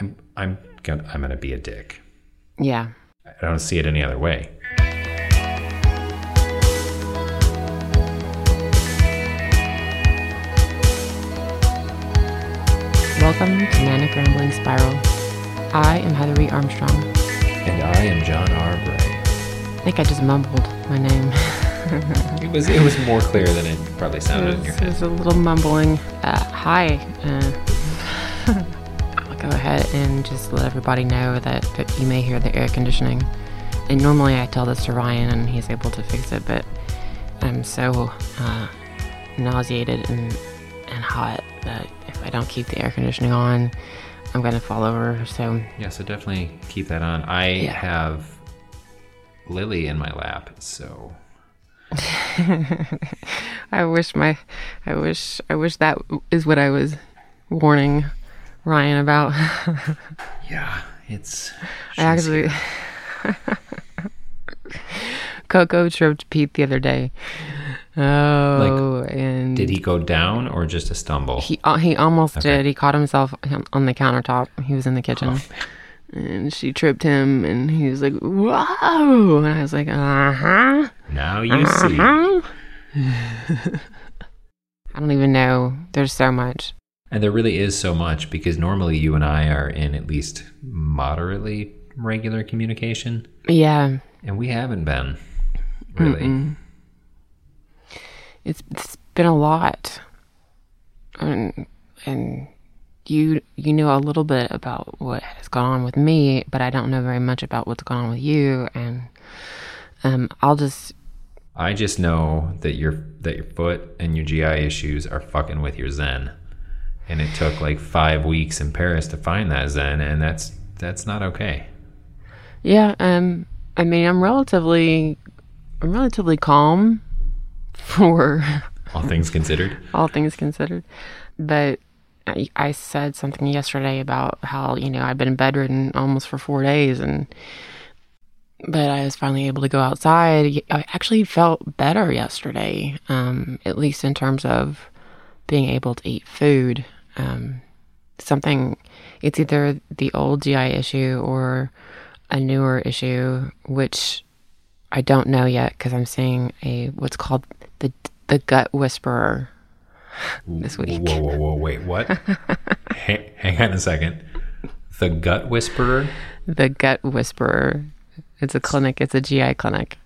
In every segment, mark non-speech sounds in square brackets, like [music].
I'm I'm gonna I'm gonna be a dick. Yeah. I don't see it any other way. Welcome to Manic Rambling Spiral. I am Heather E. Armstrong. And I am John R. Bray. I think I just mumbled my name. [laughs] It was it was more clear than it probably sounded in your head. It was a little mumbling. Uh, hi. Uh, go ahead and just let everybody know that, that you may hear the air conditioning. And normally I tell this to Ryan and he's able to fix it, but I'm so uh, nauseated and, and hot that if I don't keep the air conditioning on, I'm going to fall over. So, Yeah, so definitely keep that on. I Yeah. have Lily in my lap, so [laughs] I wish my, I wish, I wish that is what I was warning Ryan about. [laughs] yeah, it's I actually, [laughs] Coco tripped Pete the other day. Oh, like, and Did he go down or just a stumble? He uh, he almost did. He caught himself on the countertop. He was in the kitchen, Oh, and she tripped him, and he was like, "Whoa!" And I was like, "Uh huh." now you see. Uh-huh. [laughs] I don't even know. There's so much. And there really is so much because normally you and I are in at least moderately regular communication, Yeah, and we haven't been really. it's it's been a lot, and and you you know a little bit about what has gone on with me, but I don't know very much about what's gone on with you, and um, I'll just I just know that your that your foot and your GI issues are fucking with your Zen, and it took like five weeks in Paris to find that Zen, and that's that's not okay. Yeah, um, I mean, I'm relatively, I'm relatively calm [laughs] for All things considered. [laughs] all things considered, but I, I said something yesterday about how you know I've been bedridden almost for four days, and but I was finally able to go outside. I actually felt better yesterday, um, at least in terms of being able to eat food. Um, something, it's either the old GI issue or a newer issue, which I don't know yet because I'm seeing a what's called the the gut whisperer [laughs] this week. Whoa, whoa, whoa! Wait, what? [laughs] hang, hang on a second. The gut whisperer. The gut whisperer. It's a clinic. It's a GI clinic.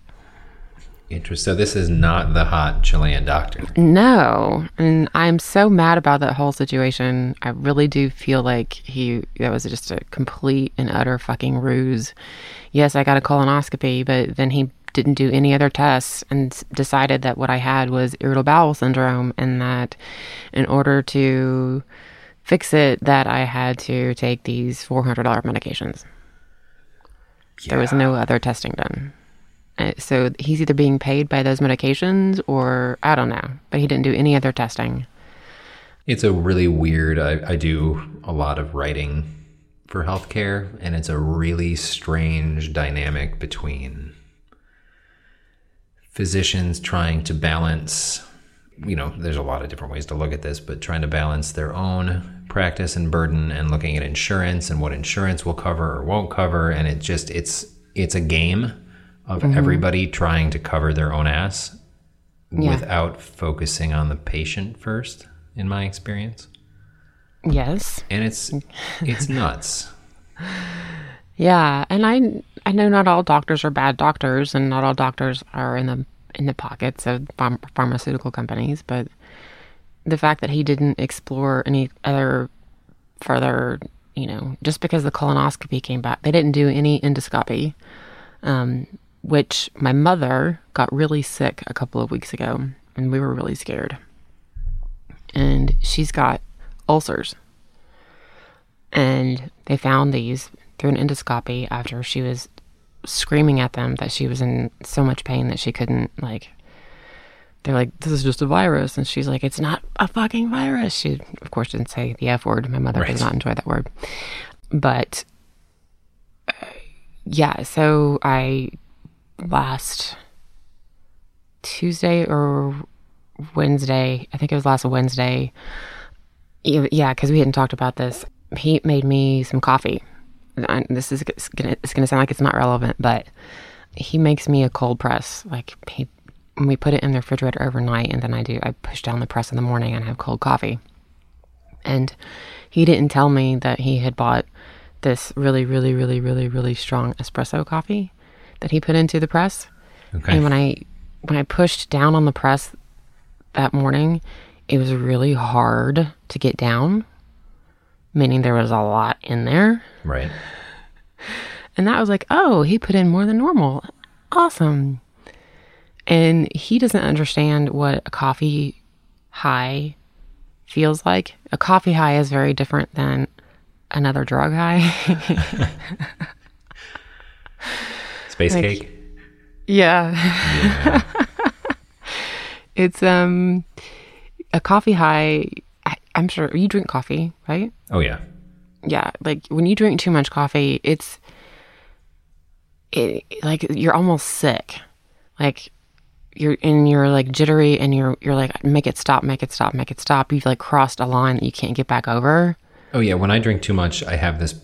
Interesting. So this is not the hot Chilean doctor. No, and I'm so mad about that whole situation. I really do feel like he that was just a complete and utter fucking ruse. Yes, I got a colonoscopy, but then he didn't do any other tests and decided that what I had was irritable bowel syndrome and that in order to fix it that I had to take these $400 medications. There was no other testing done. Uh, So he's either being paid by those medications or I don't know, but he didn't do any other testing. It's a really weird. I, I do a lot of writing for healthcare, and it's a really strange dynamic between physicians trying to balance. You know, there's a lot of different ways to look at this, but trying to balance their own practice and burden, and looking at insurance and what insurance will cover or won't cover, and it just it's it's a game of everybody trying to cover their own ass Yeah. without focusing on the patient first in my experience Yes. and it's it's nuts [laughs] Yeah, and I I know not all doctors are bad doctors, and not all doctors are in the in the pockets of pharm- pharmaceutical companies. But the fact that he didn't explore any other further, you know, just because the colonoscopy came back, they didn't do any endoscopy, um, which my mother got really sick a couple of weeks ago, and we were really scared. And she's got ulcers. And they found these through an endoscopy after she was screaming at them that she was in so much pain that she couldn't like they're like this is just a virus. And she's like it's not a fucking virus. She of course didn't say the f word. My mother Right. does not enjoy that word. But uh, yeah so i last tuesday or wednesday i think it was last wednesday yeah, because we hadn't talked about this. He made me some coffee. This is it's gonna it's gonna sound like it's not relevant, but he makes me a cold press. Like he, we put it in the refrigerator overnight, and then I do I push down the press in the morning and have cold coffee. And he didn't tell me that he had bought this really, really, really, really, really strong espresso coffee that he put into the press. Okay. And when I when I pushed down on the press that morning, it was really hard to get down, meaning there was a lot in there. right. And that was like, oh, he put in more than normal. Awesome. And he doesn't understand what a coffee high feels like. A coffee high is very different than another drug high. [laughs] [laughs] Space Like- cake. yeah. [laughs] it's um a coffee high I, I'm sure you drink coffee, right? Oh yeah. yeah like when you drink too much coffee it's it like you're almost sick like you're and you're like jittery and you're you're like make it stop make it stop make it stop you've like crossed a line that you can't get back over Oh yeah. When I drink too much, I have this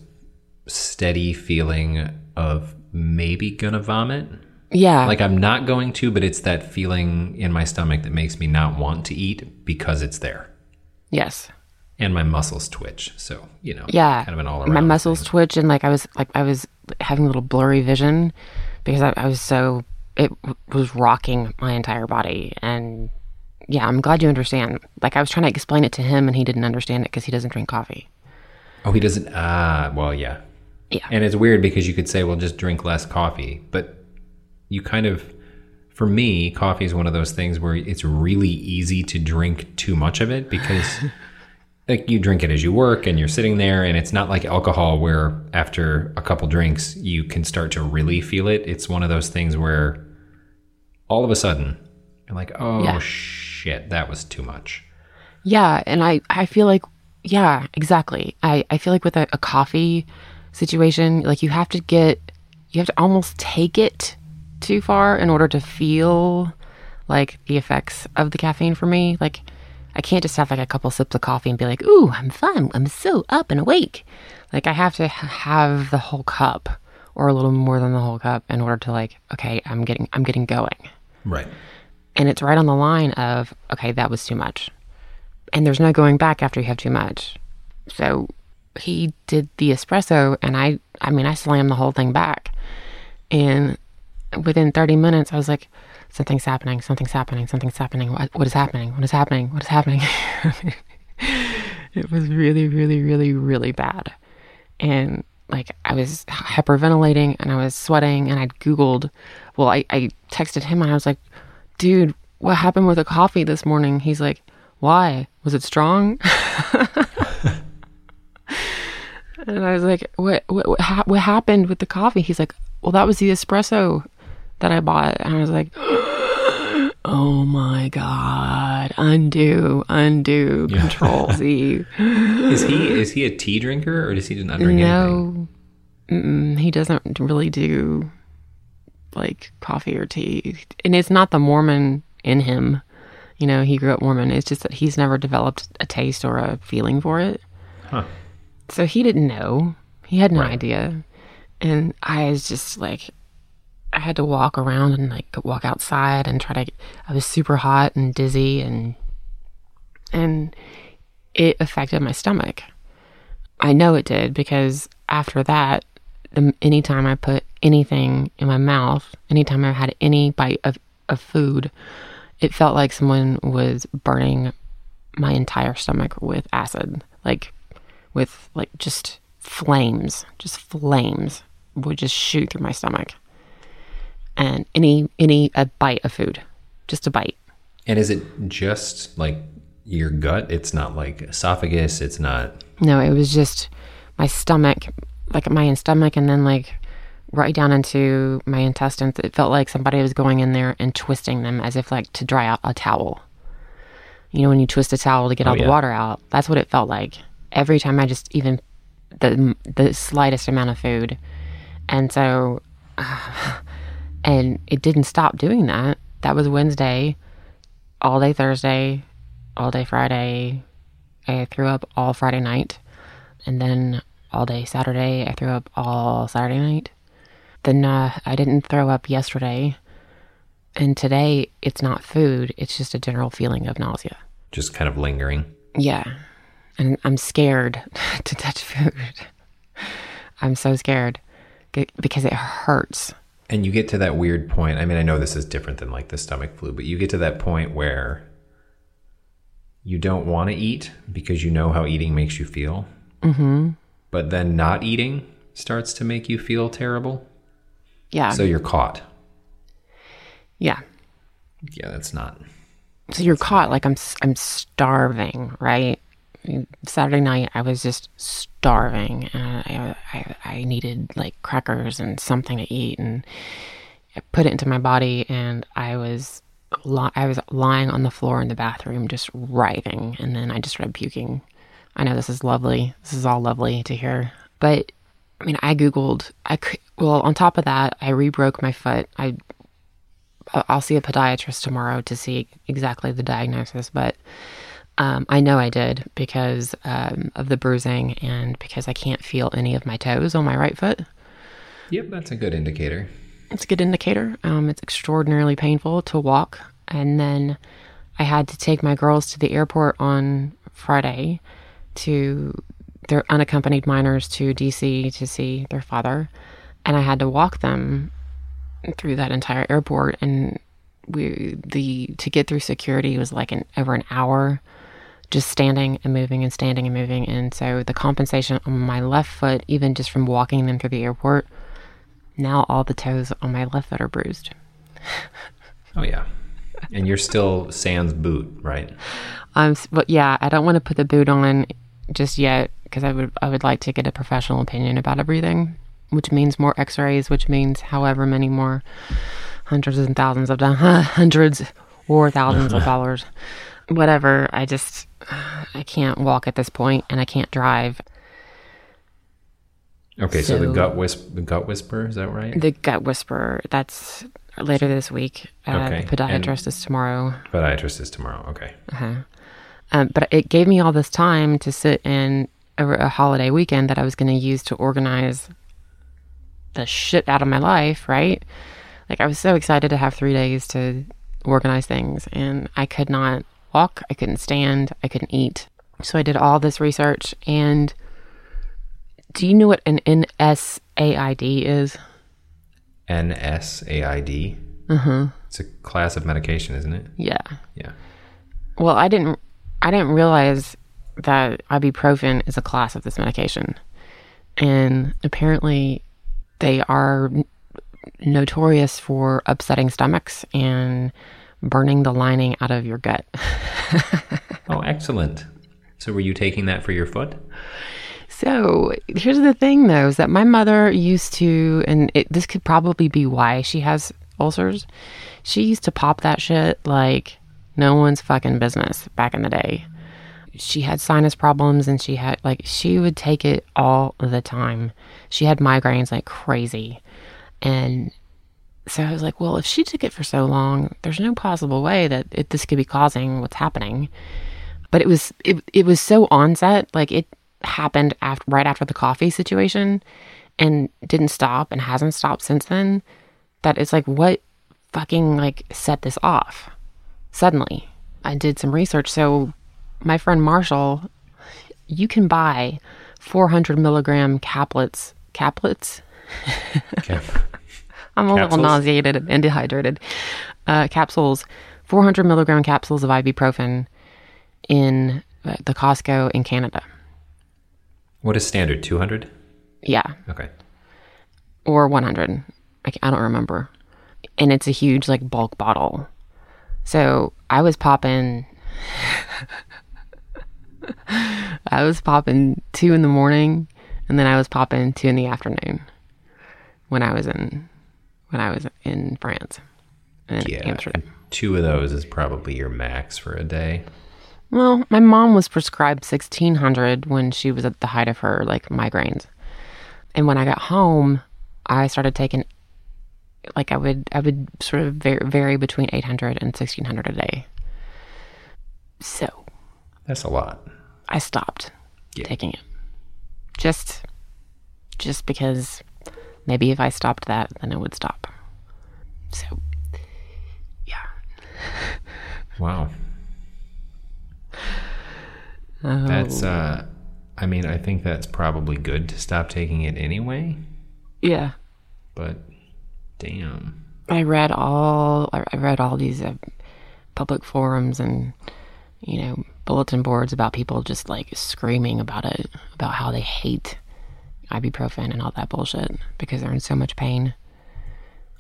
steady feeling of maybe gonna vomit. yeah Like I'm not going to, but it's that feeling in my stomach that makes me not want to eat because it's there. yes And my muscles twitch. So, you know, yeah kind of an all around. my muscles twitch and like i was like i was having a little blurry vision because i, I was so it w- was rocking my entire body and yeah i'm glad you understand like i was trying to explain it to him and he didn't understand it because he doesn't drink coffee Oh, he doesn't. Ah, well, yeah. Yeah. And it's weird because you could say, well, just drink less coffee. But you kind of, for me, coffee is one of those things where it's really easy to drink too much of it because, [laughs] like, you drink it as you work and you're sitting there, and it's not like alcohol where after a couple drinks you can start to really feel it. It's one of those things where all of a sudden you're like, oh, Yeah. shit, that was too much. Yeah, and I I feel like yeah, exactly. I I feel like with a, a coffee situation, like you have to get you have to almost take it too far in order to feel like the effects of the caffeine for me. Like I can't just have like a couple sips of coffee and be like, "Ooh, I'm fun. I'm so up and awake." Like I have to have the whole cup or a little more than the whole cup in order to like, okay, I'm getting I'm getting going Right. and it's right on the line of okay that was too much and there's no going back after you have too much so he did the espresso and i i mean i slammed the whole thing back and within 30 minutes i was like something's happening something's happening something's happening what, what is happening what is happening what is happening [laughs] it was really really really really bad and like I was hyperventilating and I was sweating and I'd Googled, well, I, I texted him and I was like, dude, what happened with the coffee this morning? He's like, why? Was it strong? [laughs] and I was like, what, what, what, ha- what happened with the coffee? He's like, well, that was the espresso that I bought. And I was like, [gasps] oh my God, undo, undo, control Z. [laughs] Is he is he a tea drinker or does he not drink anything? No, he doesn't really do like coffee or tea, and it's not the Mormon in him. You know, he grew up Mormon. It's just that he's never developed a taste or a feeling for it. Huh. So he didn't know. He had no idea, and I was just like, I had to walk around and like walk outside and try to. I was super hot and dizzy, and and it affected my stomach. I know it did because after that, the, anytime I put anything in my mouth, anytime I had any bite of, of food, it felt like someone was burning my entire stomach with acid, like with like just flames, just flames would just shoot through my stomach. And any any a bite of food, just a bite. And is it just like your gut? It's not like esophagus. It's not. No, it was just my stomach, like my stomach, and then like right down into my intestines. It felt like somebody was going in there and twisting them as if like to dry out a towel. You know, when you twist a towel to get oh, all yeah. the water out, that's what it felt like. Every time I just even the the slightest amount of food, and so, [sighs] and it didn't stop doing that. That was Wednesday, all day Thursday, all day Friday. I threw up all Friday night, and then all day Saturday. I threw up all Saturday night. Then uh, I didn't throw up yesterday, and today it's not food. It's just a general feeling of nausea. Just kind of lingering. Yeah. And I'm scared [laughs] to touch food. I'm so scared because it hurts. And you get to that weird point. I mean, I know this is different than like the stomach flu, but you get to that point where you don't want to eat because you know how eating makes you feel. Mm-hmm. But then not eating starts to make you feel terrible. Yeah. So you're caught. yeah. Yeah, that's not. So you're caught like I'm I'm starving, right? Saturday night I was just starving and I, I I needed like crackers and something to eat and I put it into my body and I was li- I was lying on the floor in the bathroom just writhing and then I just started puking. I know this is lovely. This is all lovely to hear. But I mean, I googled I could well, on top of that, I re-broke my foot. I- I'll see a podiatrist tomorrow to see exactly the diagnosis, but um, I know I did because um, of the bruising and because I can't feel any of my toes on my right foot. Yep, that's a good indicator. It's a good indicator. Um, it's extraordinarily painful to walk. And then I had to take my girls to the airport on Friday to their unaccompanied minors to DC to see their father. And I had to walk them through that entire airport and we the to get through security was like an over an hour just standing and moving and standing and moving and so the compensation on my left foot even just from walking them through the airport now all the toes on my left foot are bruised [laughs] Oh yeah. And you're still sans boot, right? um but yeah i don't want to put the boot on just yet because i would i would like to get a professional opinion about everything which means more x-rays which means however many more hundreds and thousands of dollars [laughs] hundreds or thousands of [laughs] dollars whatever i just i can't walk at this point and i can't drive Okay, so, the gut whisper, the gut whisper, is that right? the gut whisper. that's later this week uh, Okay, the podiatrist is tomorrow Podiatrist is tomorrow. Okay. Uh Um, but it gave me all this time to sit in a, a holiday weekend that I was going to use to organize the shit out of my life, right? Like, I was so excited to have three days to organize things, and I could not walk, I couldn't stand, I couldn't eat. So I did all this research, and do you know what an NSAID is? NSAID. Mm-hmm. It's a class of medication, isn't it? Yeah. Yeah. Well, I didn't I didn't realize that ibuprofen is a class of this medication. And apparently they are notorious for upsetting stomachs and burning the lining out of your gut. [laughs] Oh, excellent. So were you taking that for your foot? So here's the thing, though, is that my mother used to, and it, this could probably be why she has ulcers. She used to pop that shit like no one's fucking business back in the day. She had sinus problems and she had, like, she would take it all the time. She had migraines like crazy. And so I was like, well, if she took it for so long, there's no possible way that it, this could be causing what's happening. But it was it, it was so onset like it happened after right after the coffee situation and didn't stop and hasn't stopped since then that it's like what fucking like set this off suddenly? I did some research. So my friend marshall you can buy 400 milligram caplets caplets? [laughs] Okay. I'm a little nauseated and dehydrated. Uh, capsules, 400 milligram capsules of ibuprofen in uh, the Costco in Canada. what is standard? 200? Yeah, Okay. or 100. I, I don't remember. And it's a huge like bulk bottle. So I was popping. [laughs] I was popping two in the morning, and then I was popping two in the afternoon when I was in when I was in France and Yeah. Amsterdam. Two of those is probably your max for a day. Well, my mom was prescribed 1600 when she was at the height of her like migraines. And when I got home, I started taking like I would I would sort of vary, vary between 800 and 1600 a day. So, That's a lot. I stopped Yeah. taking it. Just just because maybe if I stopped that, then it would stop. So, yeah. Wow. Oh. That's uh I mean, I think that's probably good to stop taking it anyway, Yeah. but damn. I read all I read all these uh, public forums and you know bulletin boards about people just like screaming about it about how they hate ibuprofen and all that bullshit because they're in so much pain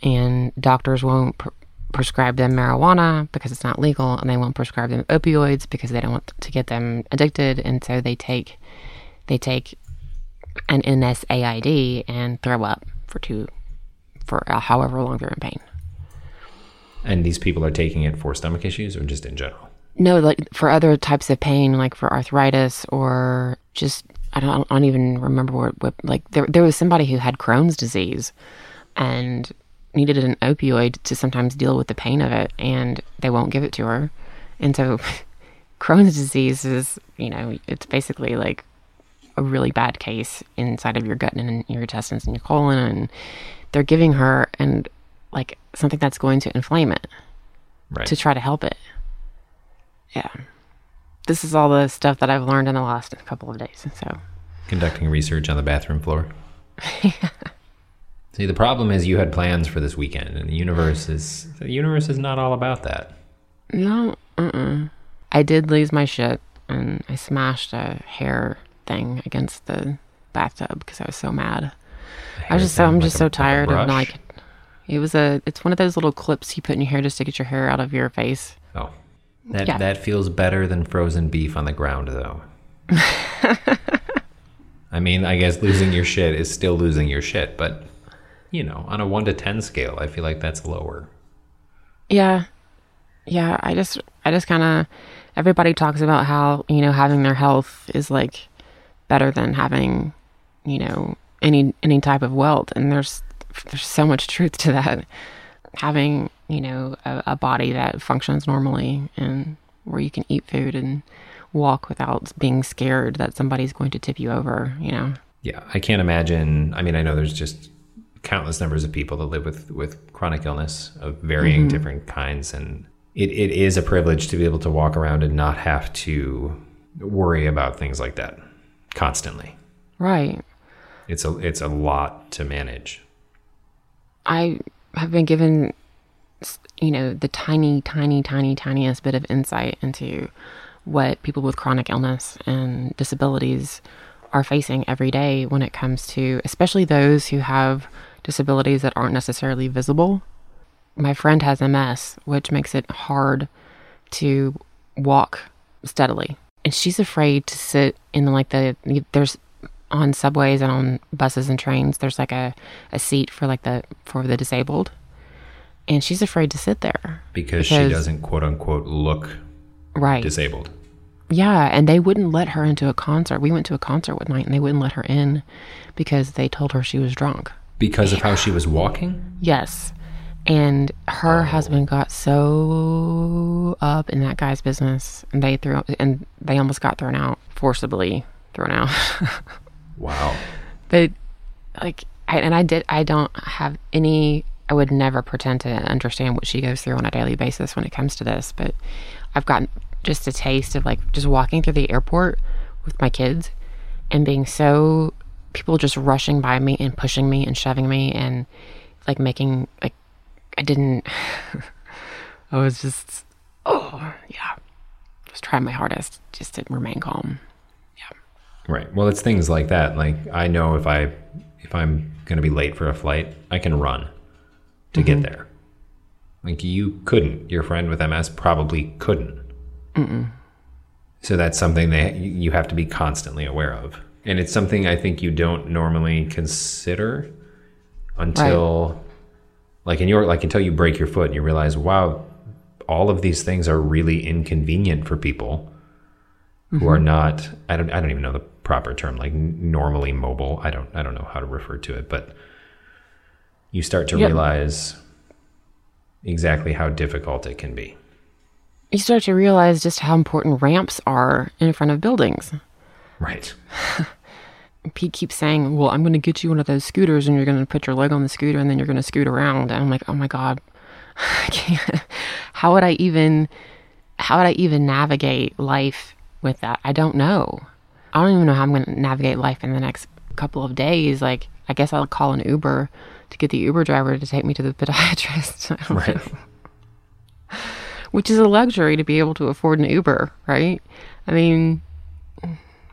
and doctors won't pr- prescribe them marijuana because it's not legal and they won't prescribe them opioids because they don't want to get them addicted and so they take they take an NSAID and throw up for two for uh, however long they're in pain. And these people are taking it for stomach issues or just in general? No, like for other types of pain, like for arthritis or just I don't, I don't even remember what, what like there there was somebody who had Crohn's disease and needed an opioid to sometimes deal with the pain of it, and they won't give it to her, and so [laughs] Crohn's disease is you know it's basically like a really bad case inside of your gut and in your intestines and your colon, and they're giving her and like something that's going to inflame it Right. to try to help it. Yeah. This is all the stuff that I've learned in the last couple of days. So, Conducting research on the bathroom floor. [laughs] See, the problem is you had plans for this weekend, and the universe is the universe is not all about that. no, uh-uh. I did lose my shit and I smashed a hair thing against the bathtub because I was so mad. I was just so I'm like just a- so like tired of like, it was a, it's one of those little clips you put in your hair just to get your hair out of your face. Oh, that Yeah. that feels better than frozen beef on the ground, though. [laughs] I mean, I guess losing your shit is still losing your shit, but you know, on a one to ten scale, I feel like that's lower. Yeah. Yeah, I just I just kind of everybody talks about how, you know, having their health is like better than having, you know, any any type of wealth and there's there's so much truth to that. Having, you know, a, a body that functions normally and where you can eat food and walk without being scared that somebody's going to tip you over, you know. Yeah, I can't imagine. I mean, I know there's just countless numbers of people that live with with chronic illness of varying mm-hmm. different kinds, and it, it is a privilege to be able to walk around and not have to worry about things like that constantly. Right. It's a it's a lot to manage. I have been given, you know, the tiny, tiny, tiny, tiniest bit of insight into what people with chronic illness and disabilities are facing every day when it comes to, especially those who have disabilities that aren't necessarily visible. My friend has MS, which makes it hard to walk steadily. And she's afraid to sit in like the, there's on subways and on buses and trains there's like a, a seat for like the for the disabled. And she's afraid to sit there. Because, she doesn't quote unquote look right. disabled. yeah and they wouldn't let her into a concert. We went to a concert one night and they wouldn't let her in because they told her she was drunk. Because of how she was walking? yes. And her oh. husband got so up in that guy's business and they threw and they almost got thrown out forcibly thrown out [laughs] Wow. but like I, and i did i don't have any i would never pretend to understand what she goes through on a daily basis when it comes to this but i've gotten just a taste of like just walking through the airport with my kids and being so people just rushing by me and pushing me and shoving me and like making like i didn't [laughs] i was just oh yeah just trying my hardest just to remain calm Right. Well, it's things like that. Like I know if I if I'm going to be late for a flight, I can run to get mm-hmm. there. Like you couldn't. Your friend with MS probably couldn't. So that's something that you you have to be constantly aware of. And it's something I think you don't normally consider until like in your like until you break your foot and you realize, wow, all of these things are really inconvenient for people who are mm-hmm. not I don't I don't even know the proper term, like normally mobile. I don't I don't know how to refer to it, but you start to Yep. realize exactly how difficult it can be. You start to realize just how important ramps are in front of buildings. Right. [laughs] Pete keeps saying, "Well, I'm going to get you one of those scooters, and you're going to put your leg on the scooter, and then you're going to scoot around." And I'm like, "Oh my god, [laughs] I can't. How would I even? How would I even navigate life with that? I don't know. I don't even know how I'm going to navigate life in the next couple of days. Like, I guess I'll call an Uber to get the Uber driver to take me to the [laughs] podiatrist, Right. [laughs] which is a luxury to be able to afford an Uber, right? I mean,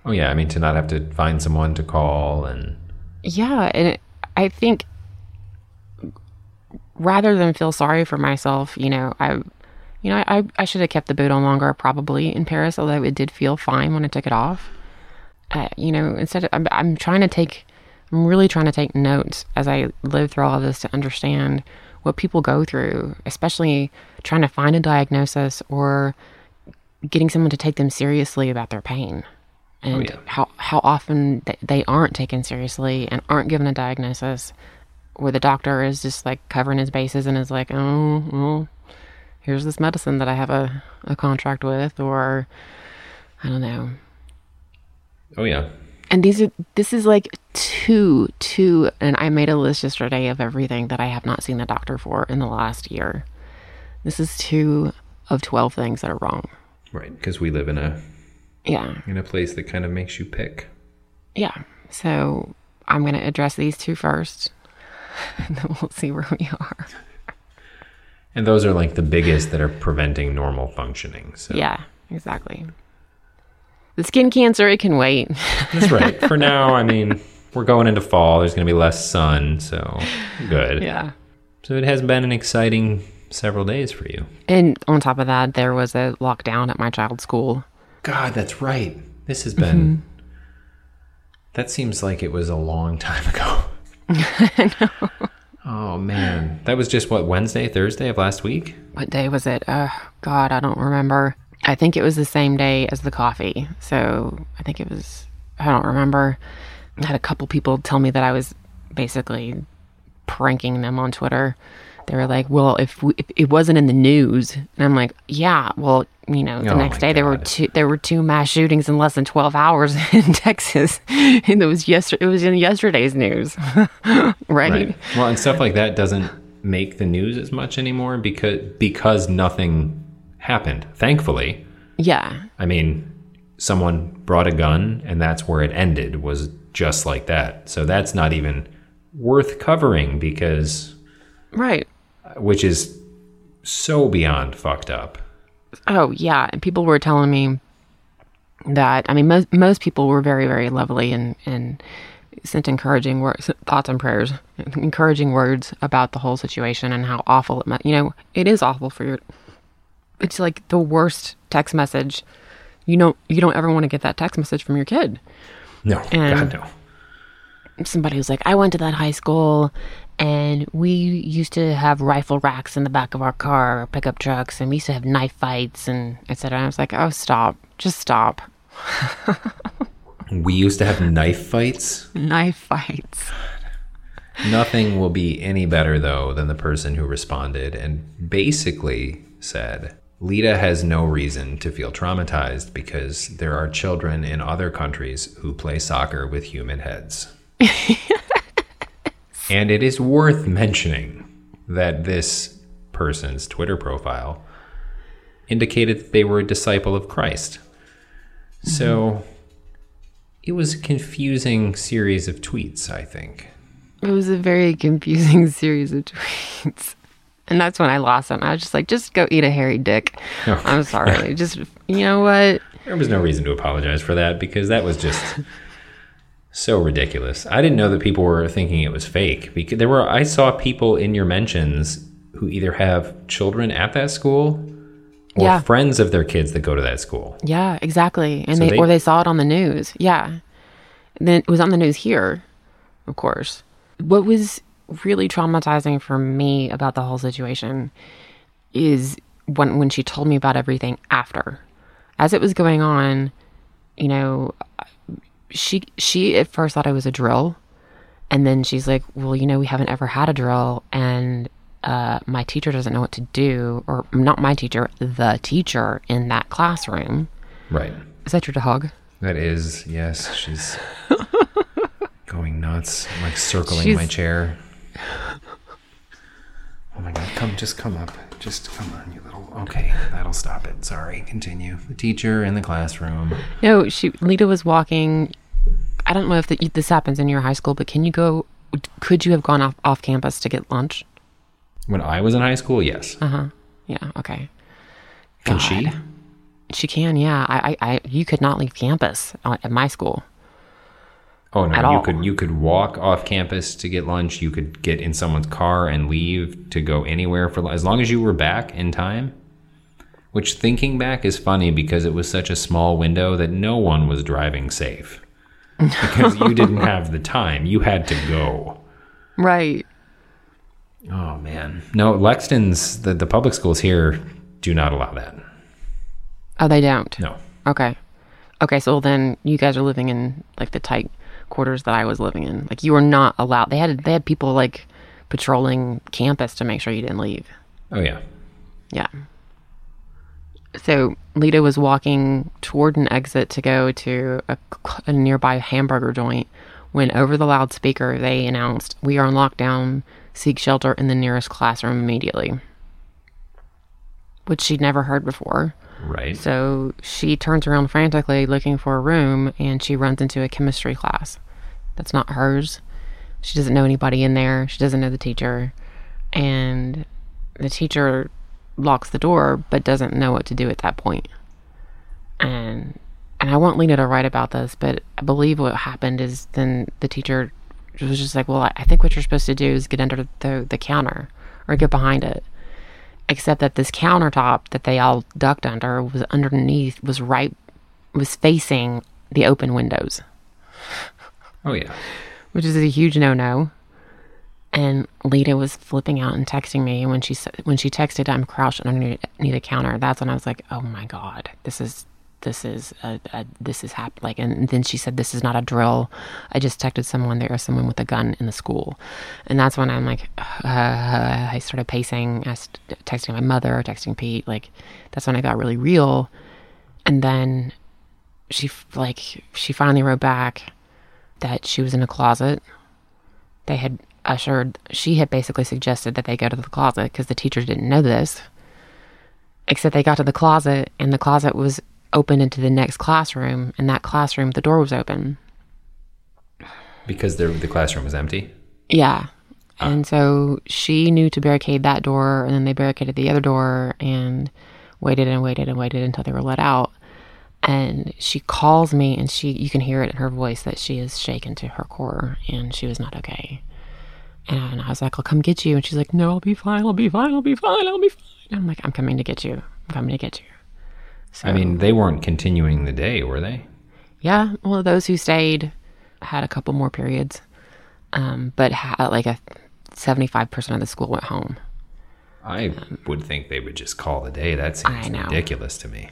Oh yeah, I mean to not have to find someone to call and Yeah, and it, I think rather than feel sorry for myself, you know, I, you know, I I should have kept the boot on longer probably in Paris, although it did feel fine when I took it off. Uh, you know, instead of, I'm I'm trying to take, I'm really trying to take notes as I live through all of this to understand what people go through, especially trying to find a diagnosis or getting someone to take them seriously about their pain and yeah. how how often th- they aren't taken seriously and aren't given a diagnosis where the doctor is just like covering his bases and is like oh well here's this medicine that i have a, a contract with or i don't know oh yeah. and these are this is like two two and i made a list yesterday of everything that i have not seen the doctor for in the last year this is two of 12 things that are wrong Right, because we live in a yeah in a place that kind of makes you pick. Yeah. So I'm going to address these two first, [laughs] and then we'll see where we are. And those are like the biggest that are preventing normal functioning. So Yeah, exactly. The skin cancer, it can wait. that's right. For now, I mean, we're going into fall. There's going to be less sun, so good. yeah. So it has been an exciting several days for you. And on top of that, there was a lockdown at my child's school. God, that's right. This has been. Mm-hmm. That seems like it was a long time ago. [laughs] Oh man, that was just what Wednesday, Thursday of last week. What day was it? Uh, God, I don't remember. I think it was the same day as the coffee. So I think it was, I don't remember. I had a couple people tell me that I was basically pranking them on Twitter. They were like, well, if, we, if it wasn't in the news, and I'm like, yeah, well, you know, the Oh next day there were two there were two mass shootings in less than 12 hours [laughs] in Texas, and it was yesterday. It was in yesterday's news, [laughs] right? Right. Well, and stuff like that doesn't make the news as much anymore because because nothing happened. Thankfully, Yeah, I mean, someone brought a gun and that's where it ended was just like that. So that's not even worth covering because right. Which is so beyond fucked up. Oh yeah, and people were telling me that I mean most most people were very very lovely and and sent encouraging words, thoughts and prayers, [laughs] encouraging words about the whole situation and how awful it might. You know, it is awful for your. It's like the worst text message. You don't you don't ever want to get that text message from your kid. No, And- God no. Somebody was like, I went to that high school and we used to have rifle racks in the back of our car, or pickup trucks, and we used to have knife fights and etc. And I was like, oh, stop. Just stop. We used to have knife fights. Knife fights. Nothing will be any better though than the person who responded and basically said, Leta has no reason to feel traumatized because there are children in other countries who play soccer with human heads. [laughs] and it is worth mentioning that this person's Twitter profile indicated that they were a disciple of Christ. So it was a confusing series of tweets, I think. It was a very confusing [laughs] series of tweets. And that's when I lost it. I was just like, just go eat a hairy dick. Oh. I'm sorry. just, you know what? There was no reason to apologize for that because that was just [laughs] so ridiculous. I didn't know that people were thinking it was fake because there were I saw people in your mentions who either have children at that school or Yeah. friends of their kids that go to that school. Yeah, exactly. And So they, they- or they saw it on the news. Yeah. then it was on the news here, of course. What was really traumatizing for me about the whole situation is when when she told me about everything after. As it was going on, you know, she she at first thought it was a drill, and then she's like, "Well, you know, we haven't ever had a drill, and uh, my teacher doesn't know what to do, or not my teacher, the teacher in that classroom." Right. Is that your dog? That is, yes. She's [laughs] going nuts, like circling She's- my chair. Oh my god, come, just come up. Just come on, you little. Okay, that'll stop it. Sorry, continue. The teacher in the classroom. No, she Leta was walking. I don't know if the, this happens in your high school, but can you go? Could you have gone off off campus to get lunch? When I was in high school, yes. Uh huh. Yeah. Okay. Can she? God. She can. Yeah. I. I. I you could not leave campus at my school. Oh no, you all. could you could walk off campus to get lunch. You could get in someone's car and leave to go anywhere for as long as you were back in time. Which thinking back is funny because it was such a small window that no one was driving safe. Because you didn't have the time. You had to go. Right. Oh man. No, Lexington's the, the public schools here do not allow that. Oh, they don't. No. Okay. Okay. So then you guys are living in like the tight quarters that I was living in. Like you were not allowed. They had they had people like patrolling campus to make sure you didn't leave. Oh yeah. Yeah. So Leta was walking toward an exit to go to a, a nearby hamburger joint when over the loudspeaker they announced, We are on lockdown. Seek shelter in the nearest classroom immediately. Which she'd never heard before. Right. So she turns around frantically looking for a room and she runs into a chemistry class. That's not hers. She doesn't know anybody in there. She doesn't know the teacher. And the teacher locks the door but doesn't know what to do at that point. And and I want Lena to write about this, but I believe what happened is then the teacher was just like, Well, I- think what you're supposed to do is get under the, the counter or get behind it except that this countertop that they all ducked under was underneath was right was facing the open windows. Oh yeah. which is a huge no-no. And Leta was flipping out and texting me. And when she when she texted I'm crouched underneath underneath the counter. That's when I was like oh my god this is this is a, a this is hap- like and then she said this is not a drill. I just texted someone there someone with a gun in the school. And that's when I'm like uh, I started pacing I st- texting my mother texting Pete like that's when I got really real. And then she like she finally wrote back that she was in a closet. They had ushered she had basically suggested that they go to the closet because the teachers didn't know this except they got to the closet and the closet was open into the next classroom and that classroom the door was open. Because the the classroom was empty. yeah. Ah. And so she knew to barricade that door and then they barricaded the other door and waited and waited and waited until they were let out. And she calls me and she you can hear it in her voice that she is shaken to her core and she was not okay. And i was like i'll come get you. And she's like no i'll be fine i'll be fine i'll be fine i'll be fine. And i'm like i'm coming to get you. I'm coming to get you so I mean, they weren't continuing the day, were they? yeah well those who stayed had a couple more periods um, but ha- like a 75% of the school went home I would think they would just call the day. That seems ridiculous to me.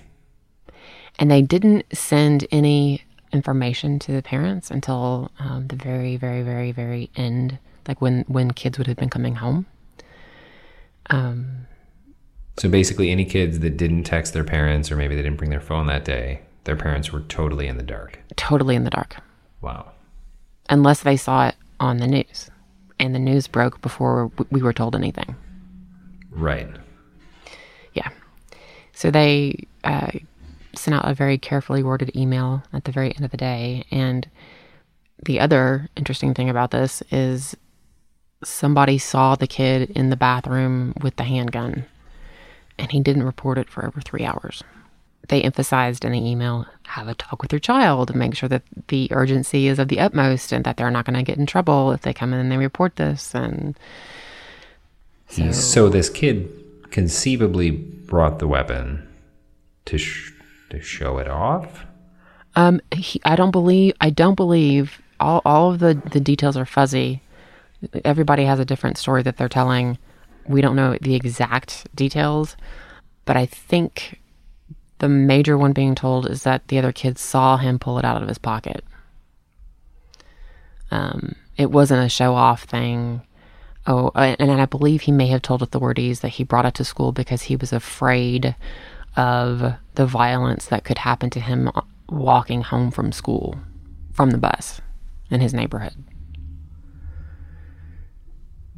and they didn't send any information to the parents until um, the very very very very end like when when kids would have been coming home So basically, any kids that didn't text their parents or maybe they didn't bring their phone that day, their parents were totally in the dark. totally in the dark Wow. unless they saw it on the news and the news broke before we were told anything Right. yeah so they uh, sent out a very carefully worded email at the very end of the day and the other interesting thing about this is somebody saw the kid in the bathroom with the handgun and he didn't report it for over three hours they emphasized in the email have a talk with your child and make sure that the urgency is of the utmost and that they're not going to get in trouble if they come in and they report this and So, this kid conceivably brought the weapon to sh- to show it off. Um, he, I don't believe. I don't believe all. All of the the details are fuzzy. Everybody has a different story that they're telling. We don't know the exact details, but I think the major one being told is that the other kids saw him pull it out of his pocket. Um, it wasn't a show off thing. Oh, and I believe he may have told authorities that he brought it to school because he was afraid of the violence that could happen to him walking home from school from the bus in his neighborhood.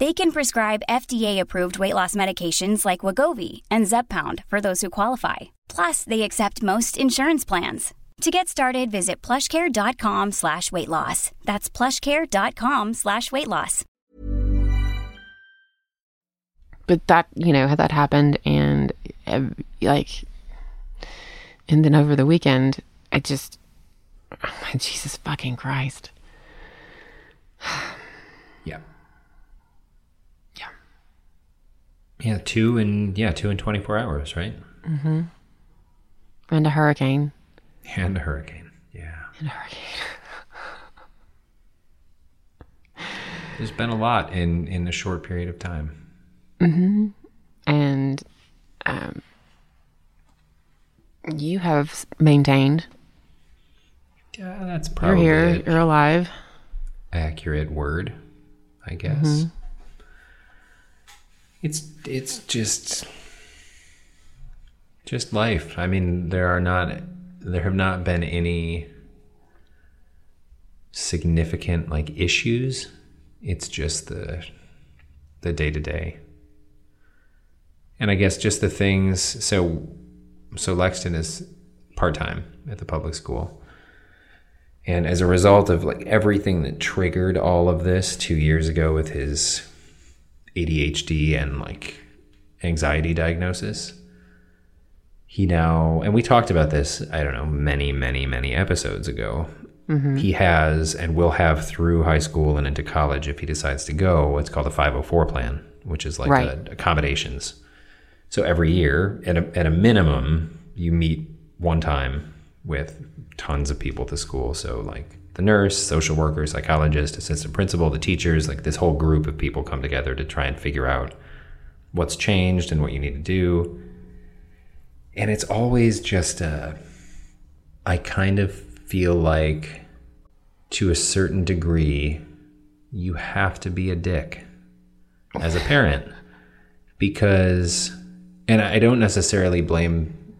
They can prescribe FDA-approved weight loss medications like Wegovy and Zepbound for those who qualify. Plus, they accept most insurance plans. To get started, visit plushcare.com slash weight loss. That's plushcare.com slash weight loss. But that, you know, had that happened and like, and then over the weekend, I just, oh [sighs] my Jesus fucking Christ. [sighs] Yeah. Yeah. Yeah, two and yeah, two and twenty four hours, right? Mm-hmm. And a hurricane. And a hurricane. Yeah. And a hurricane. [laughs] There's been a lot in in a short period of time. Mm-hmm. And um, you have maintained. Yeah, that's probably You're here. You're alive. accurate word, I guess. It's it's just just life. I mean, there are not there have not been any significant like issues. It's just the the day to day. And I guess just the things so so Lexton is part-time at the public school. And as a result of like everything that triggered all of this 2 years ago with his ADHD and like anxiety diagnosis, he now and we talked about this i don't know many many many episodes ago. Mm-hmm. He has and will have through high school and into college if he decides to go what's called a 504 plan which is like Right. accommodations. So every year at a, at a minimum you meet one time with tons of people at the school. So like the nurse social worker psychologist assistant principal the teachers like this whole group of people come together to try and figure out what's changed and what you need to do. And it's always just uh, I kind of feel like to a certain degree you have to be a dick as a parent [laughs] because and I don't necessarily blame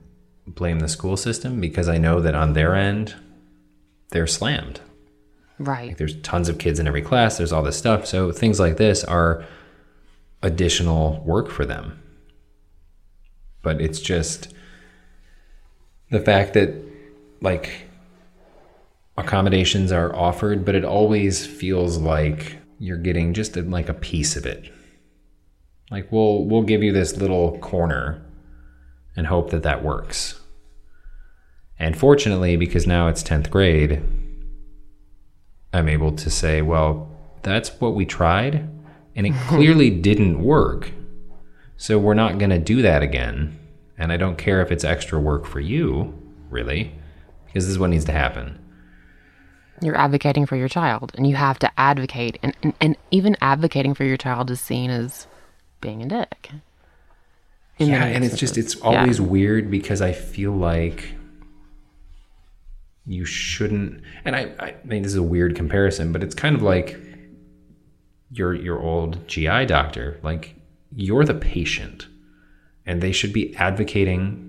blame the school system because I know that on their end they're slammed Right. like there's tons of kids in every class there's all this stuff. So things like this are additional work for them. But it's just the fact that like accommodations are offered but it always feels like you're getting just a, like a piece of it. Like we'll we'll give you this little corner and hope that that works. And fortunately because now it's 10th grade I'm able to say, well, that's what we tried, and it [laughs] clearly didn't work. So we're not going to do that again. And I don't care if it's extra work for you, really, because this is what needs to happen. You're advocating for your child, and you have to advocate, and, and, and even advocating for your child is seen as being a dick. Yeah, and it's just, it's always weird because I feel like you shouldn't. And I, I mean, this is a weird comparison, but it's kind of like your your old GI doctor. Like you're the patient and they should be advocating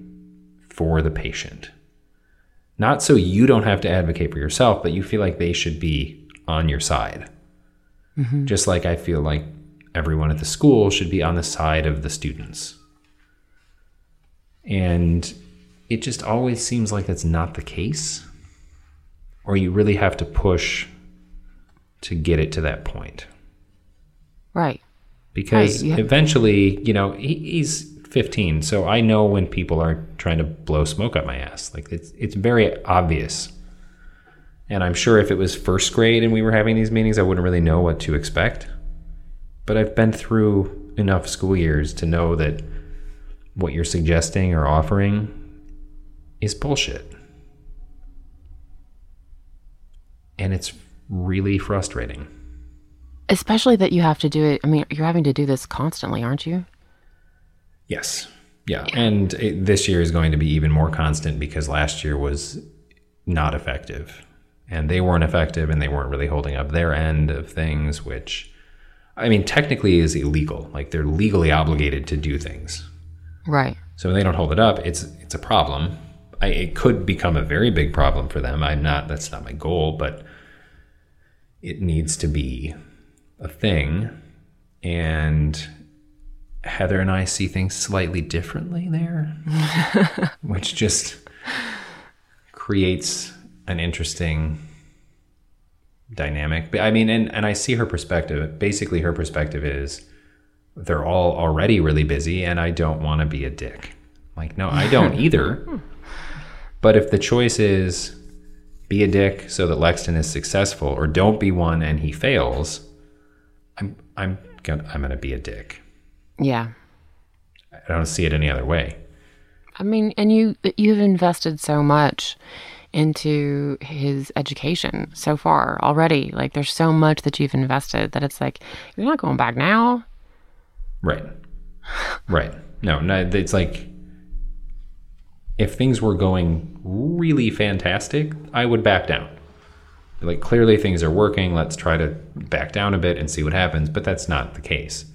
for the patient. Not so you don't have to advocate for yourself, but you feel like they should be on your side. Mm-hmm. Just like I feel like everyone at the school should be on the side of the students. And it just always seems like that's not the case, or you really have to push to get it to that point. Right. Because Right, eventually, you know, he, he's 15, so I know when people are trying to blow smoke up my ass. Like it's it's very obvious. And I'm sure if it was first grade and we were having these meetings, I wouldn't really know what to expect. But I've been through enough school years to know that what you're suggesting or offering is bullshit. And it's really frustrating. Especially that you have to do it. I mean, you're having to do this constantly, aren't you? Yes. Yeah. And it, this year is going to be even more constant because last year was not effective. And they weren't effective and they weren't really holding up their end of things, which, I mean, technically is illegal. Like they're legally obligated to do things. Right. So when they don't hold it up, it's it's a problem. I, it could become a very big problem for them. I'm not. That's not my goal, but it needs to be a thing. And Heather and I see things slightly differently there, [laughs] which just creates an interesting dynamic. But I mean, and and I see her perspective. Basically, her perspective is they're all already really busy and I don't want to be a dick. Like, no, I don't [laughs] either. Hmm. But if the choice is be a dick so that Lexton is successful or don't be one and he fails, I'm I'm gonna I'm gonna be a dick. Yeah. I don't see it any other way. I mean, and you you've invested so much into his education so far already. Like there's so much that you've invested that it's like you're not going back now. Right. Right. No, no, it's like if things were going really fantastic, I would back down. Like clearly things are working, let's try to back down a bit and see what happens, but that's not the case.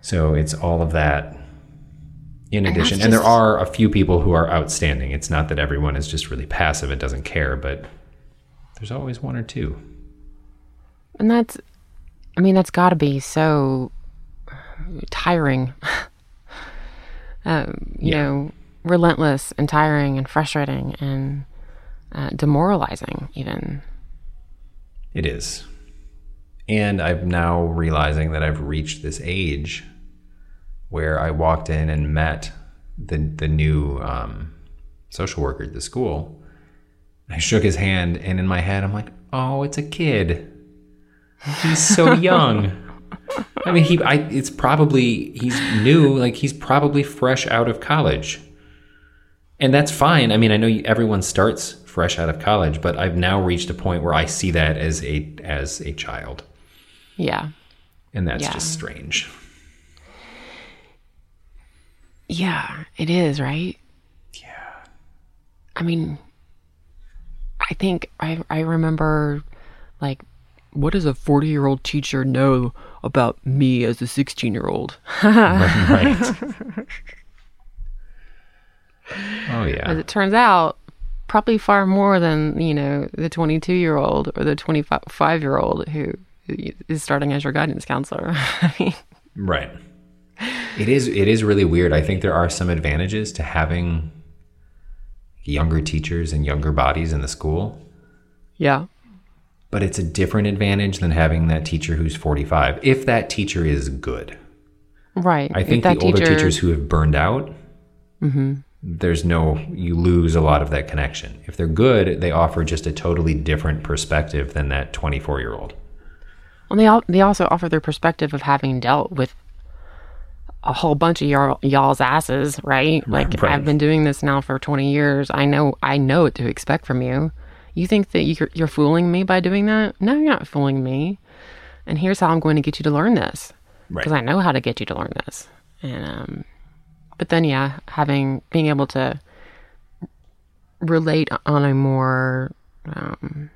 So it's all of that in addition. that's And there are a few people who are outstanding. It's not that everyone is just really passive and doesn't care, but there's always one or two. And that's I mean, that's got to be so tiring. [laughs] um, you Yeah. know, relentless and tiring and frustrating and uh, demoralizing even. It is. And I'm now realizing that I've reached this age where I walked in and met the the new um, social worker at the school. I shook his hand, and in my head, I'm like, "Oh, it's a kid. He's so [laughs] young." I mean, he. I, it's probably he's new. Like he's probably fresh out of college, and that's fine. I mean, I know you- everyone starts fresh out of college, but I've now reached a point where I see that as a as a child, Yeah. and that's Yeah. just strange. Yeah, it is, right? Yeah. I mean, I think I I remember like what does a 40-year-old teacher know about me as a 16-year-old? [laughs] right. [laughs] oh yeah. As it turns out, probably far more than, you know, the 22-year-old or the 25-year-old who is starting as your guidance counselor. I [laughs] mean, Right. It is it is really weird. I think there are some advantages to having younger teachers and younger bodies in the school, yeah. But it's a different advantage than having that teacher who's 45 if that teacher is good. Right. I think the older teacher- teachers who have burned out mm-hmm. there's no you lose a lot of that connection. If they're good, they offer just a totally different perspective than that 24-year-old. Well, they all, they also offer their perspective of having dealt with a whole bunch of y'all, y'all's asses, right? Like right. I've been doing this now for 20 years. I know I know what to expect from you. You think that you're, you're fooling me by doing that? No, you're not fooling me. And here's how I'm going to get you to learn this Right. because I know how to get you to learn this. And um, but then yeah, having being able to relate on a more um,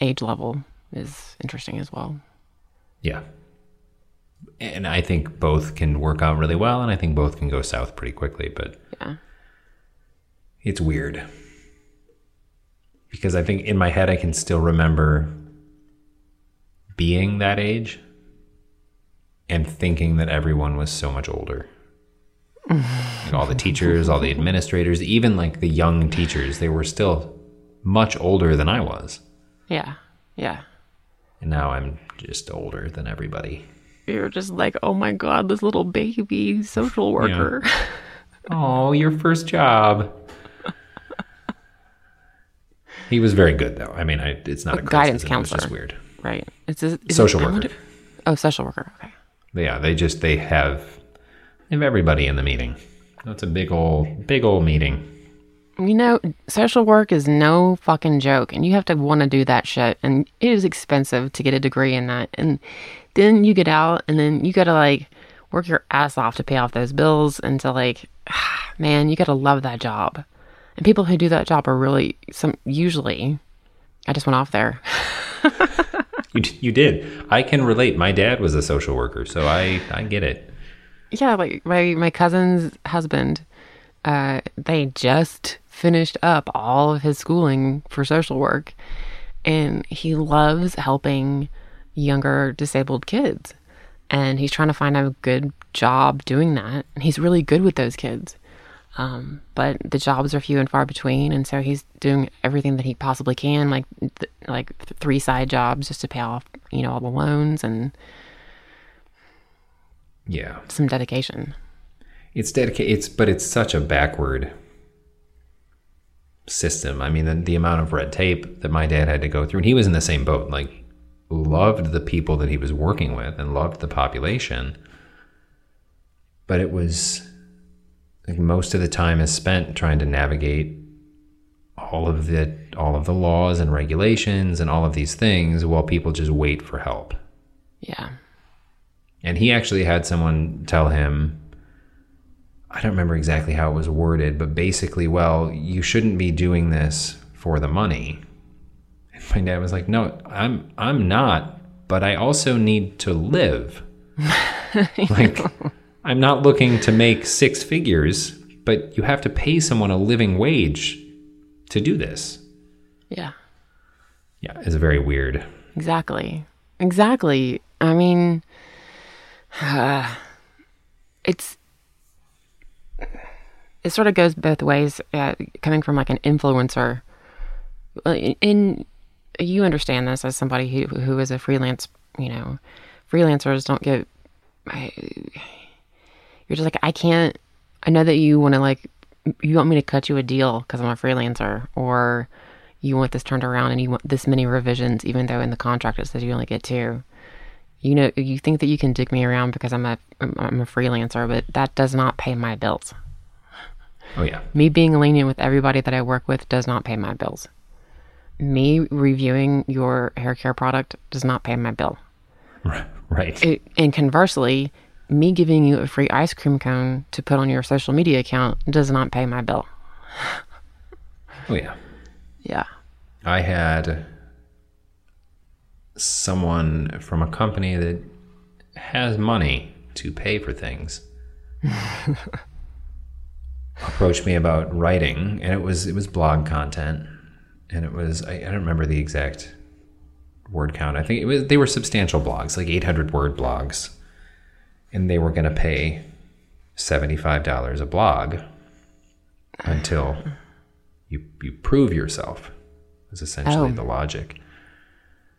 age level is interesting as well. Yeah. and I think both can work out really well, and I think both can go south pretty quickly. But Yeah. it's weird because I think in my head I can still remember being that age and thinking that everyone was so much older. like all the teachers, all the administrators, even like the young teachers, they were still much older than I was. Yeah. Yeah. And now I'm just older than everybody. You're just like, oh my God, this little baby social worker. [laughs] Oh, your first job. He was very good, though. I mean, I, it's not a, A guidance counselor. it was just weird. right. It's a, Social I worker. wonder- oh, social worker. Okay. Yeah, they just they have they have everybody in the meeting. That's a big old big old meeting. You know, social work is no fucking joke, and you have to want to do that shit, and it is expensive to get a degree in that. And then you get out, and then you gotta like work your ass off to pay off those bills, and to like, [sighs] man, you gotta love that job. And people who do that job are really some usually. I just went off there. [laughs] You you did. I can relate. My dad was a social worker, so I I get it. Yeah, like my my cousin's husband, uh, they just finished up all of his schooling for social work, and he loves helping younger disabled kids, and he's trying to find a good job doing that. And he's really good with those kids, um, but the jobs are few and far between, and so he's doing everything that he possibly can, like th- like th- three side jobs just to pay off, you know, all the loans and Yeah, some dedication. it's dedicated. It's but it's such a backward system. I mean, the, the amount of red tape that my dad had to go through, and he was in the same boat. Like, loved the people that he was working with and loved the population, but it was like most of the time is spent trying to navigate all of the all of the laws and regulations and all of these things while people just wait for help. Yeah. And he actually had someone tell him, I don't remember exactly how it was worded, but basically, well, you shouldn't be doing this for the money. And my dad was like, No, I'm I'm not, but I also need to live. [laughs] like I'm not looking to make six figures, but you have to pay someone a living wage to do this. Yeah. Yeah, it's very weird. Exactly. Exactly. I mean, uh, [sighs] it's it sort of goes both ways. Uh, coming from like an influencer, Uh, in you understand this as somebody who who is a freelance. You know, freelancers don't get. You're just like I can't. I know that you want to like. You want me to cut you a deal because I'm a freelancer, or you want this turned around and you want this many revisions, even though in the contract it says you only get two. You know, you think that you can dig me around because I'm a I'm a freelancer, but that does not pay my bills. Oh yeah. Me being lenient with everybody that I work with does not pay my bills. Me reviewing your hair care product does not pay my bill. [laughs] Right. It, and conversely, me giving you a free ice cream cone to put on your social media account does not pay my bill. Oh yeah. Yeah. I had someone from a company that has money to pay for things [laughs] approach me about writing and it was it was blog content and it was I, I don't remember the exact word count. I think it was they were substantial blogs, like 800 word blogs. And they were going to pay $75 a blog until you you prove yourself. Is essentially Oh. the logic.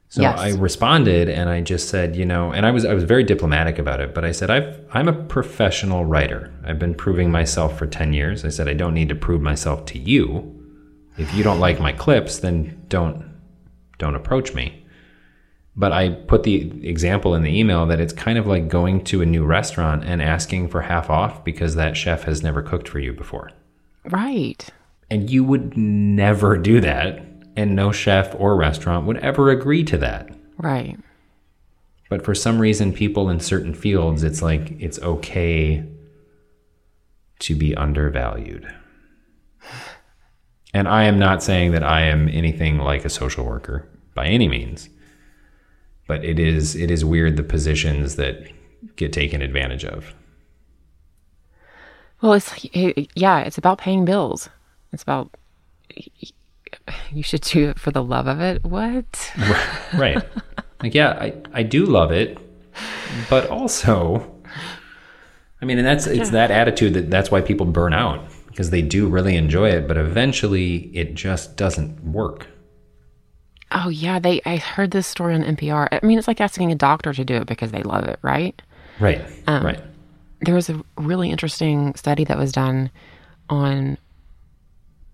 So Yes. I responded and I just said, you know, and I was I was very diplomatic about it, but I said I've I'm a professional writer. I've been proving myself for 10 years. I said I don't need to prove myself to you. If you don't like my clips, then don't don't approach me. But I put the example in the email that it's kind of like going to a new restaurant and asking for half off because that chef has never cooked for you before. Right. And you would never do that, and no chef or restaurant would ever agree to that. Right. But for some reason, people in certain fields, it's like it's okay to be undervalued. And I am not saying that I am anything like a social worker by any means. But it is it is weird the positions that get taken advantage of. Well, it's it- yeah, it's about paying bills. It's about you should do it for the love of it. What? right. Like, yeah, I, I do love it, but also, I mean, and that's it's that attitude that that's why people burn out because they do really enjoy it, but eventually it just doesn't work. Oh yeah, they. I heard this story on NPR. I mean, it's like asking a doctor to do it because they love it, right? Right. Um, right. There was a really interesting study that was done on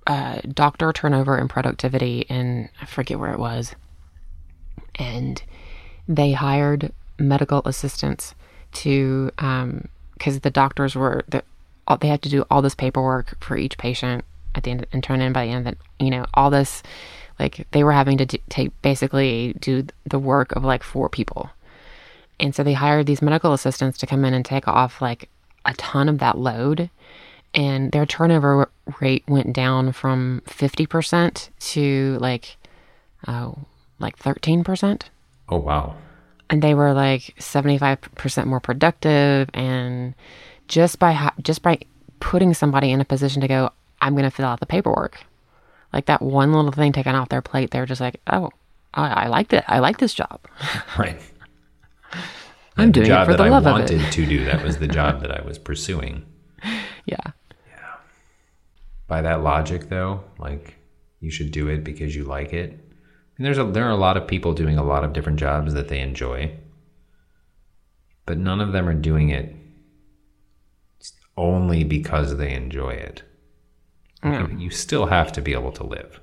uh, doctor turnover and productivity, and I forget where it was. And they hired medical assistants to, because the doctors were the, all, they had to do all this paperwork for each patient at the end and turn in by the end. That you know all this, like they were having to do, take basically do the work of like four people. And so they hired these medical assistants to come in and take off like a ton of that load. And their turnover rate went down from 50% to like, oh, like 13%. Oh, wow. And they were like 75% more productive. And just by, just by putting somebody in a position to go, I'm going to fill out the paperwork. Like that one little thing taken off their plate, they're just like, oh, I, I liked it. I like this job. [laughs] Right. [laughs] I'm And doing it the job for that the I love of wanted it. to do. That was the [laughs] job that I was pursuing. Yeah. Yeah. By that logic, though, like you should do it because you like it. And there's a there are a lot of people doing a lot of different jobs that they enjoy, but none of them are doing it only because they enjoy it. You, you still have to be able to live.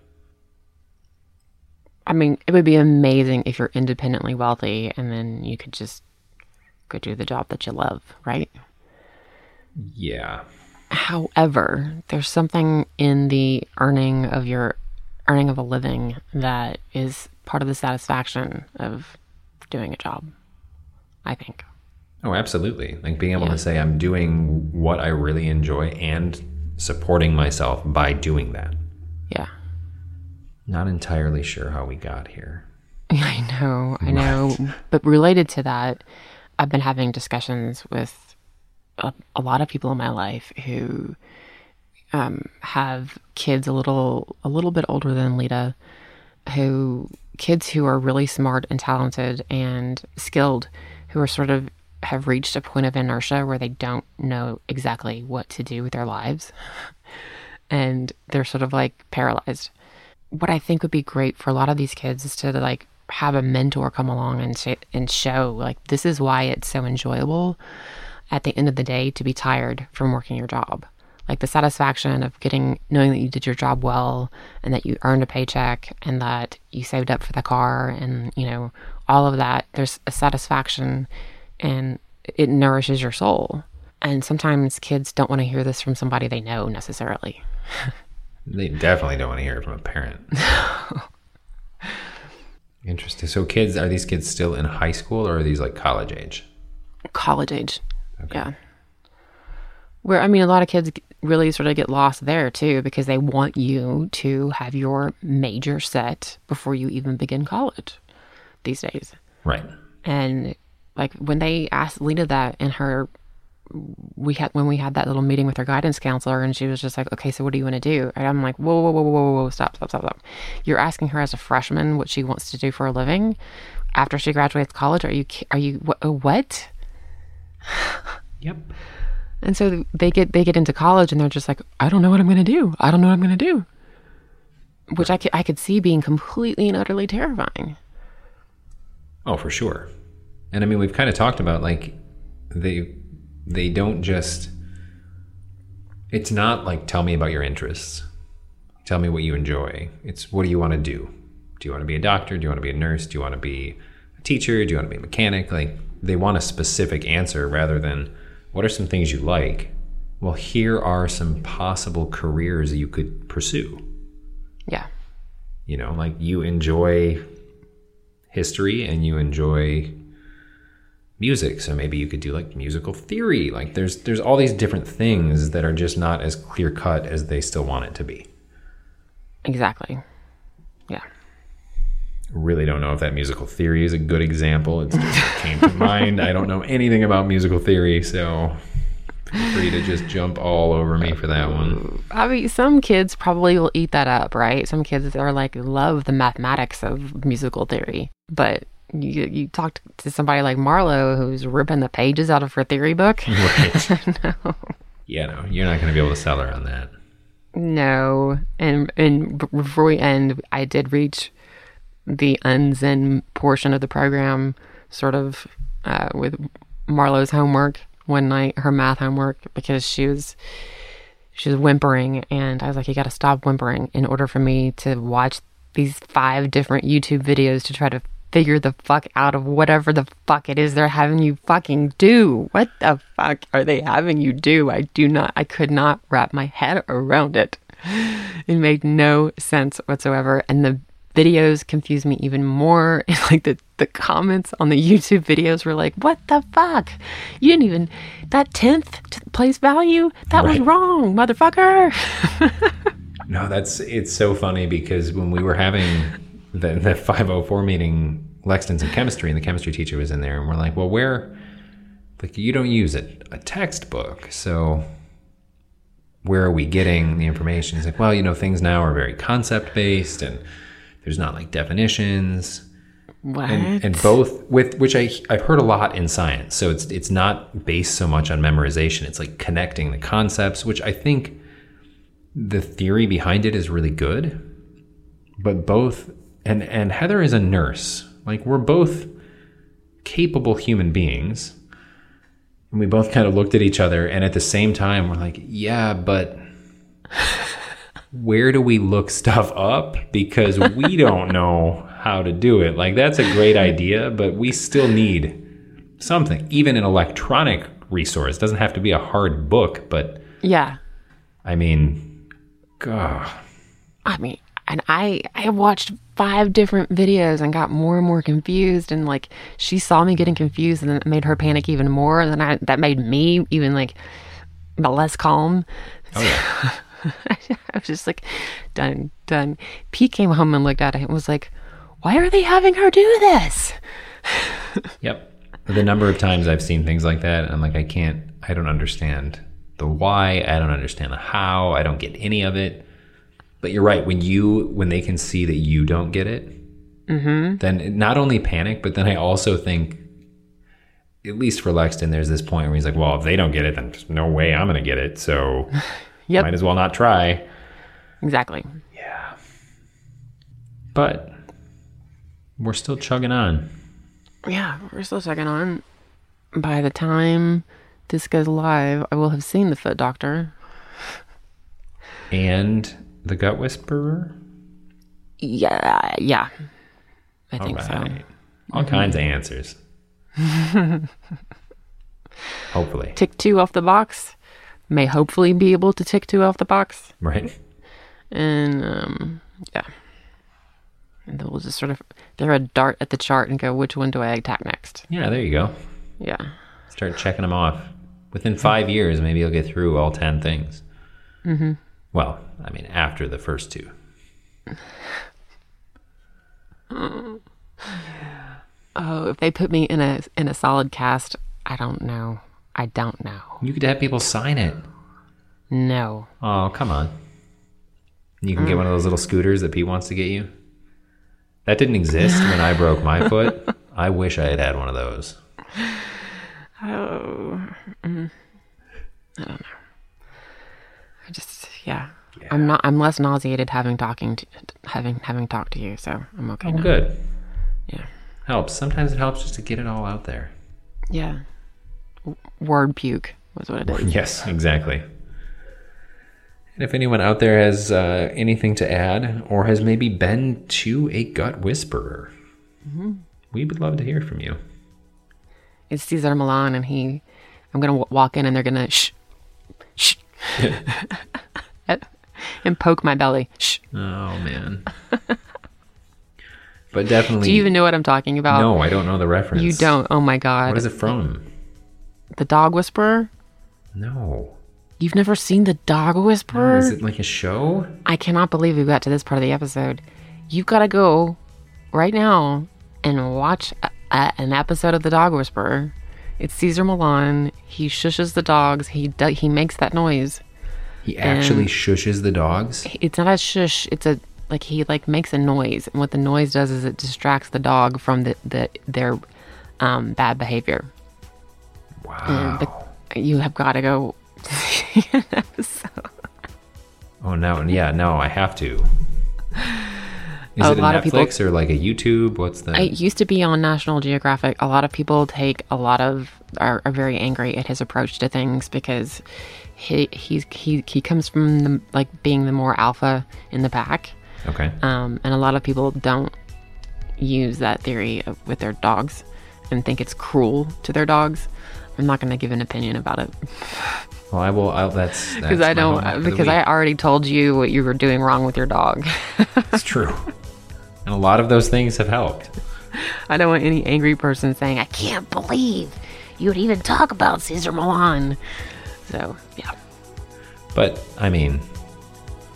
I mean, it would be amazing if you're independently wealthy and then you could just go do the job that you love, right? Yeah. However, there's something in the earning of your earning of a living that is part of the satisfaction of doing a job. I think. Oh, absolutely. Like being able Yeah. to say I'm doing what I really enjoy and supporting myself by doing that. Yeah. Not entirely sure how we got here. [laughs] I know, I know. But related to that, I've been having discussions with a, a lot of people in my life who um, have kids a little a little bit older than Leta, who kids who are really smart and talented and skilled, who are sort of have reached a point of inertia where they don't know exactly what to do with their lives, [laughs] and they're sort of like paralyzed what I think would be great for a lot of these kids is to like have a mentor come along and sh- and show like this is why it's so enjoyable at the end of the day to be tired from working your job. Like the satisfaction of getting knowing that you did your job well and that you earned a paycheck and that you saved up for the car and you know all of that there's a satisfaction and it nourishes your soul. And sometimes kids don't want to hear this from somebody they know necessarily. [laughs] They definitely don't want to hear it from a parent. [laughs] Interesting. So, kids, are these kids still in high school or are these like college age? college age. Yeah. Where I mean, a lot of kids really sort of get lost there too because they want you to have your major set before you even begin college these days. Right. And like when they asked Leta that in her, we had when we had that little meeting with her guidance counselor, and she was just like, "Okay, so what do you want to do?" And I'm like, "Whoa, whoa, whoa, whoa, whoa, whoa, stop, stop, stop, stop! You're asking her as a freshman what she wants to do for a living after she graduates college? Are you are you wh- uh, what?" [sighs] Yep. And so they get they get into college and they're just like, I don't know what I'm going to do. I don't know what I'm going to do. Which I could, I could see being completely and utterly terrifying. Oh, for sure. And I mean, we've kind of talked about like they they don't just. It's not like tell me about your interests. Tell me what you enjoy. It's what do you want to do? Do you want to be a doctor? Do you want to be a nurse? Do you want to be a teacher? Do you want to be a mechanic? Like they want a specific answer rather than what are some things you like? Well, here are some possible careers you could pursue. Yeah. You know, like you enjoy history and you enjoy music so maybe you could do like musical theory like there's there's all these different things that are just not as clear cut as they still want it to be Exactly. Yeah. really don't know if that musical theory is a good example. It just came to mind. I don't know anything about musical theory, so feel free to just jump all over me for that one. I mean, some kids probably will eat that up, right? Some kids are like love the mathematics of musical theory, but you you talk to somebody like Marlo who's ripping the pages out of her theory book. [laughs] Right. [laughs] no. Yeah, no, you're not going to be able to sell her on that. No, and and before we end, I did reach the unzen portion of the program, sort of uh, with Marlo's homework one night, her math homework, because she was she was whimpering, and I was like, "You got to stop whimpering." In order for me to watch these five different YouTube videos to try to figure the fuck out of whatever the fuck it is they're having you fucking do. What the fuck are they having you do? I do not, I could not wrap my head around it. It made no sense whatsoever. And the videos confused me even more. [laughs] like the, the comments on the YouTube videos were like, what the fuck? You didn't even, that 10th place value, that right. was wrong, motherfucker. [laughs] no, that's, it's so funny because when we were having the, the 504 meeting, Lexton's in chemistry, and the chemistry teacher was in there, and we're like, well, where, like, you don't use a, a textbook, so where are we getting the information? He's like, well, you know, things now are very concept based, and there's not like definitions. What? And, and, both with which I I've heard a lot in science. So it's it's not based so much on memorization. It's like connecting the concepts, which I think the theory behind it is really good. But both and and Heather is a nurse. Like we're both capable human beings. And we both kind of looked at each other and at the same time we're like, yeah, but [laughs] where do we look stuff up because we don't [laughs] know how to do it. Like that's a great idea, but we still need something, even an electronic resource. It doesn't have to be a hard book, but yeah. I mean, God. I mean, and I I watched five different videos and got more and more confused and like she saw me getting confused and it made her panic even more and then I, that made me even like less calm. Oh yeah. [laughs] I was just like, done, done. Pete came home and looked at it and was like, why are they having her do this? [laughs] yep. The number of times I've seen things like that, I'm like, I can't, I don't understand the why. I don't understand the how. I don't get any of it. But you're right. When you, when they can see that you don't get it, mm-hmm. then not only panic, but then I also think, at least for Lexton, there's this point where he's like, well, if they don't get it, then there's no way I'm going to get it. So [laughs] Yep. Might as well not try. Exactly. Yeah. But we're still chugging on. Yeah, we're still chugging on. By the time this goes live, I will have seen the foot doctor. And the gut whisperer? Yeah, yeah. I think right. so. All mm-hmm. kinds of answers. [laughs] Hopefully. Tick two off the box may hopefully be able to tick two off the box. Right. And um, yeah. And then we'll just sort of throw a dart at the chart and go, which one do I attack next? Yeah, there you go. Yeah. Start checking them off. Within five years, maybe you'll get through all 10 things. Mm-hmm. Well, I mean, after the first two. [sighs] oh, if they put me in a in a solid cast, I don't know. I don't know. You could have people sign it. No. Oh, come on. You can get one of those little scooters that Pete wants to get you. That didn't exist when I broke my [laughs] foot. I wish I had had one of those. Oh, mm, I don't know. I just, yeah. Yeah. I'm not. I'm less nauseated having talking to having having talked to you, so I'm okay. Oh, now. good. Yeah. Helps. Sometimes it helps just to get it all out there. Yeah word puke was what it is. [laughs] Yes, exactly. And if anyone out there has uh, anything to add or has maybe been to a gut whisperer, mm-hmm. we would love to hear from you. It's Cesar Millan, and he, I'm going to w- walk in and they're going to shh, shh, [laughs] and poke my belly. Shh. Oh, man. [laughs] but definitely. Do you even know what I'm talking about? No, I don't know the reference. You don't? Oh, my God. What is it from? The Dog Whisperer? No. You've never seen The Dog Whisperer? is it like a show? I cannot believe we got to this part of the episode. You've got to go right now and watch a, a, an episode of The Dog Whisperer. It's Cesar Millan. He shushes the dogs. He do, he makes that noise. He actually shushes the dogs. It's not a shush. It's a like he like makes a noise, and what the noise does is it distracts the dog from the, the their um, bad behavior. Wow. And you have got [laughs] to go see an episode. Oh no, yeah, no, I have to. Is A it a lot of people- or like a YouTube? What's the? It used to be on National Geographic. A lot of people take a lot of are, are very angry at his approach to things because he he's he he comes from the like being the more alpha in the pack, okay. um, and a lot of people don't use that theory of, with their dogs and think it's cruel to their dogs. I'm not going to give an opinion about it [laughs] Well, I will. I'll, that's [laughs] because I don't homework for the because I already told you what you were doing wrong with your dog. [laughs] It's true, and a lot of those things have helped. I don't want any angry person saying, I can't believe you would even talk about Cesar Millan. So, yeah. But I mean,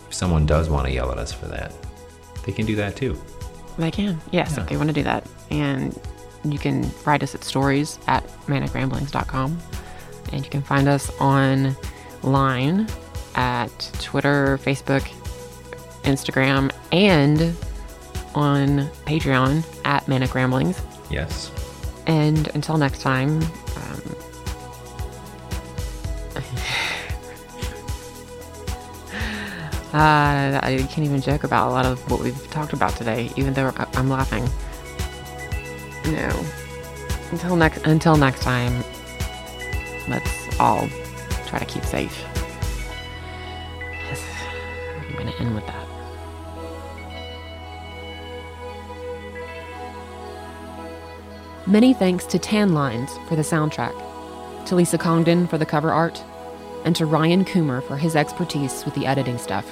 if someone does want to yell at us for that, they can do that too. They can. Yes, if they want to do that. And you can write us at stories at manicramblings.com. And you can find us online at Twitter, Facebook, Instagram, and on Patreon at Manic Ramblings. Yes. And until next time, uh, I can't even joke about a lot of what we've talked about today, even though I'm laughing. No. Until next until next time, let's all try to keep safe. Yes. I'm gonna end with that. Many thanks to Tan Lines for the soundtrack, to Lisa Congdon for the cover art, and to Ryan Coomer for his expertise with the editing stuff.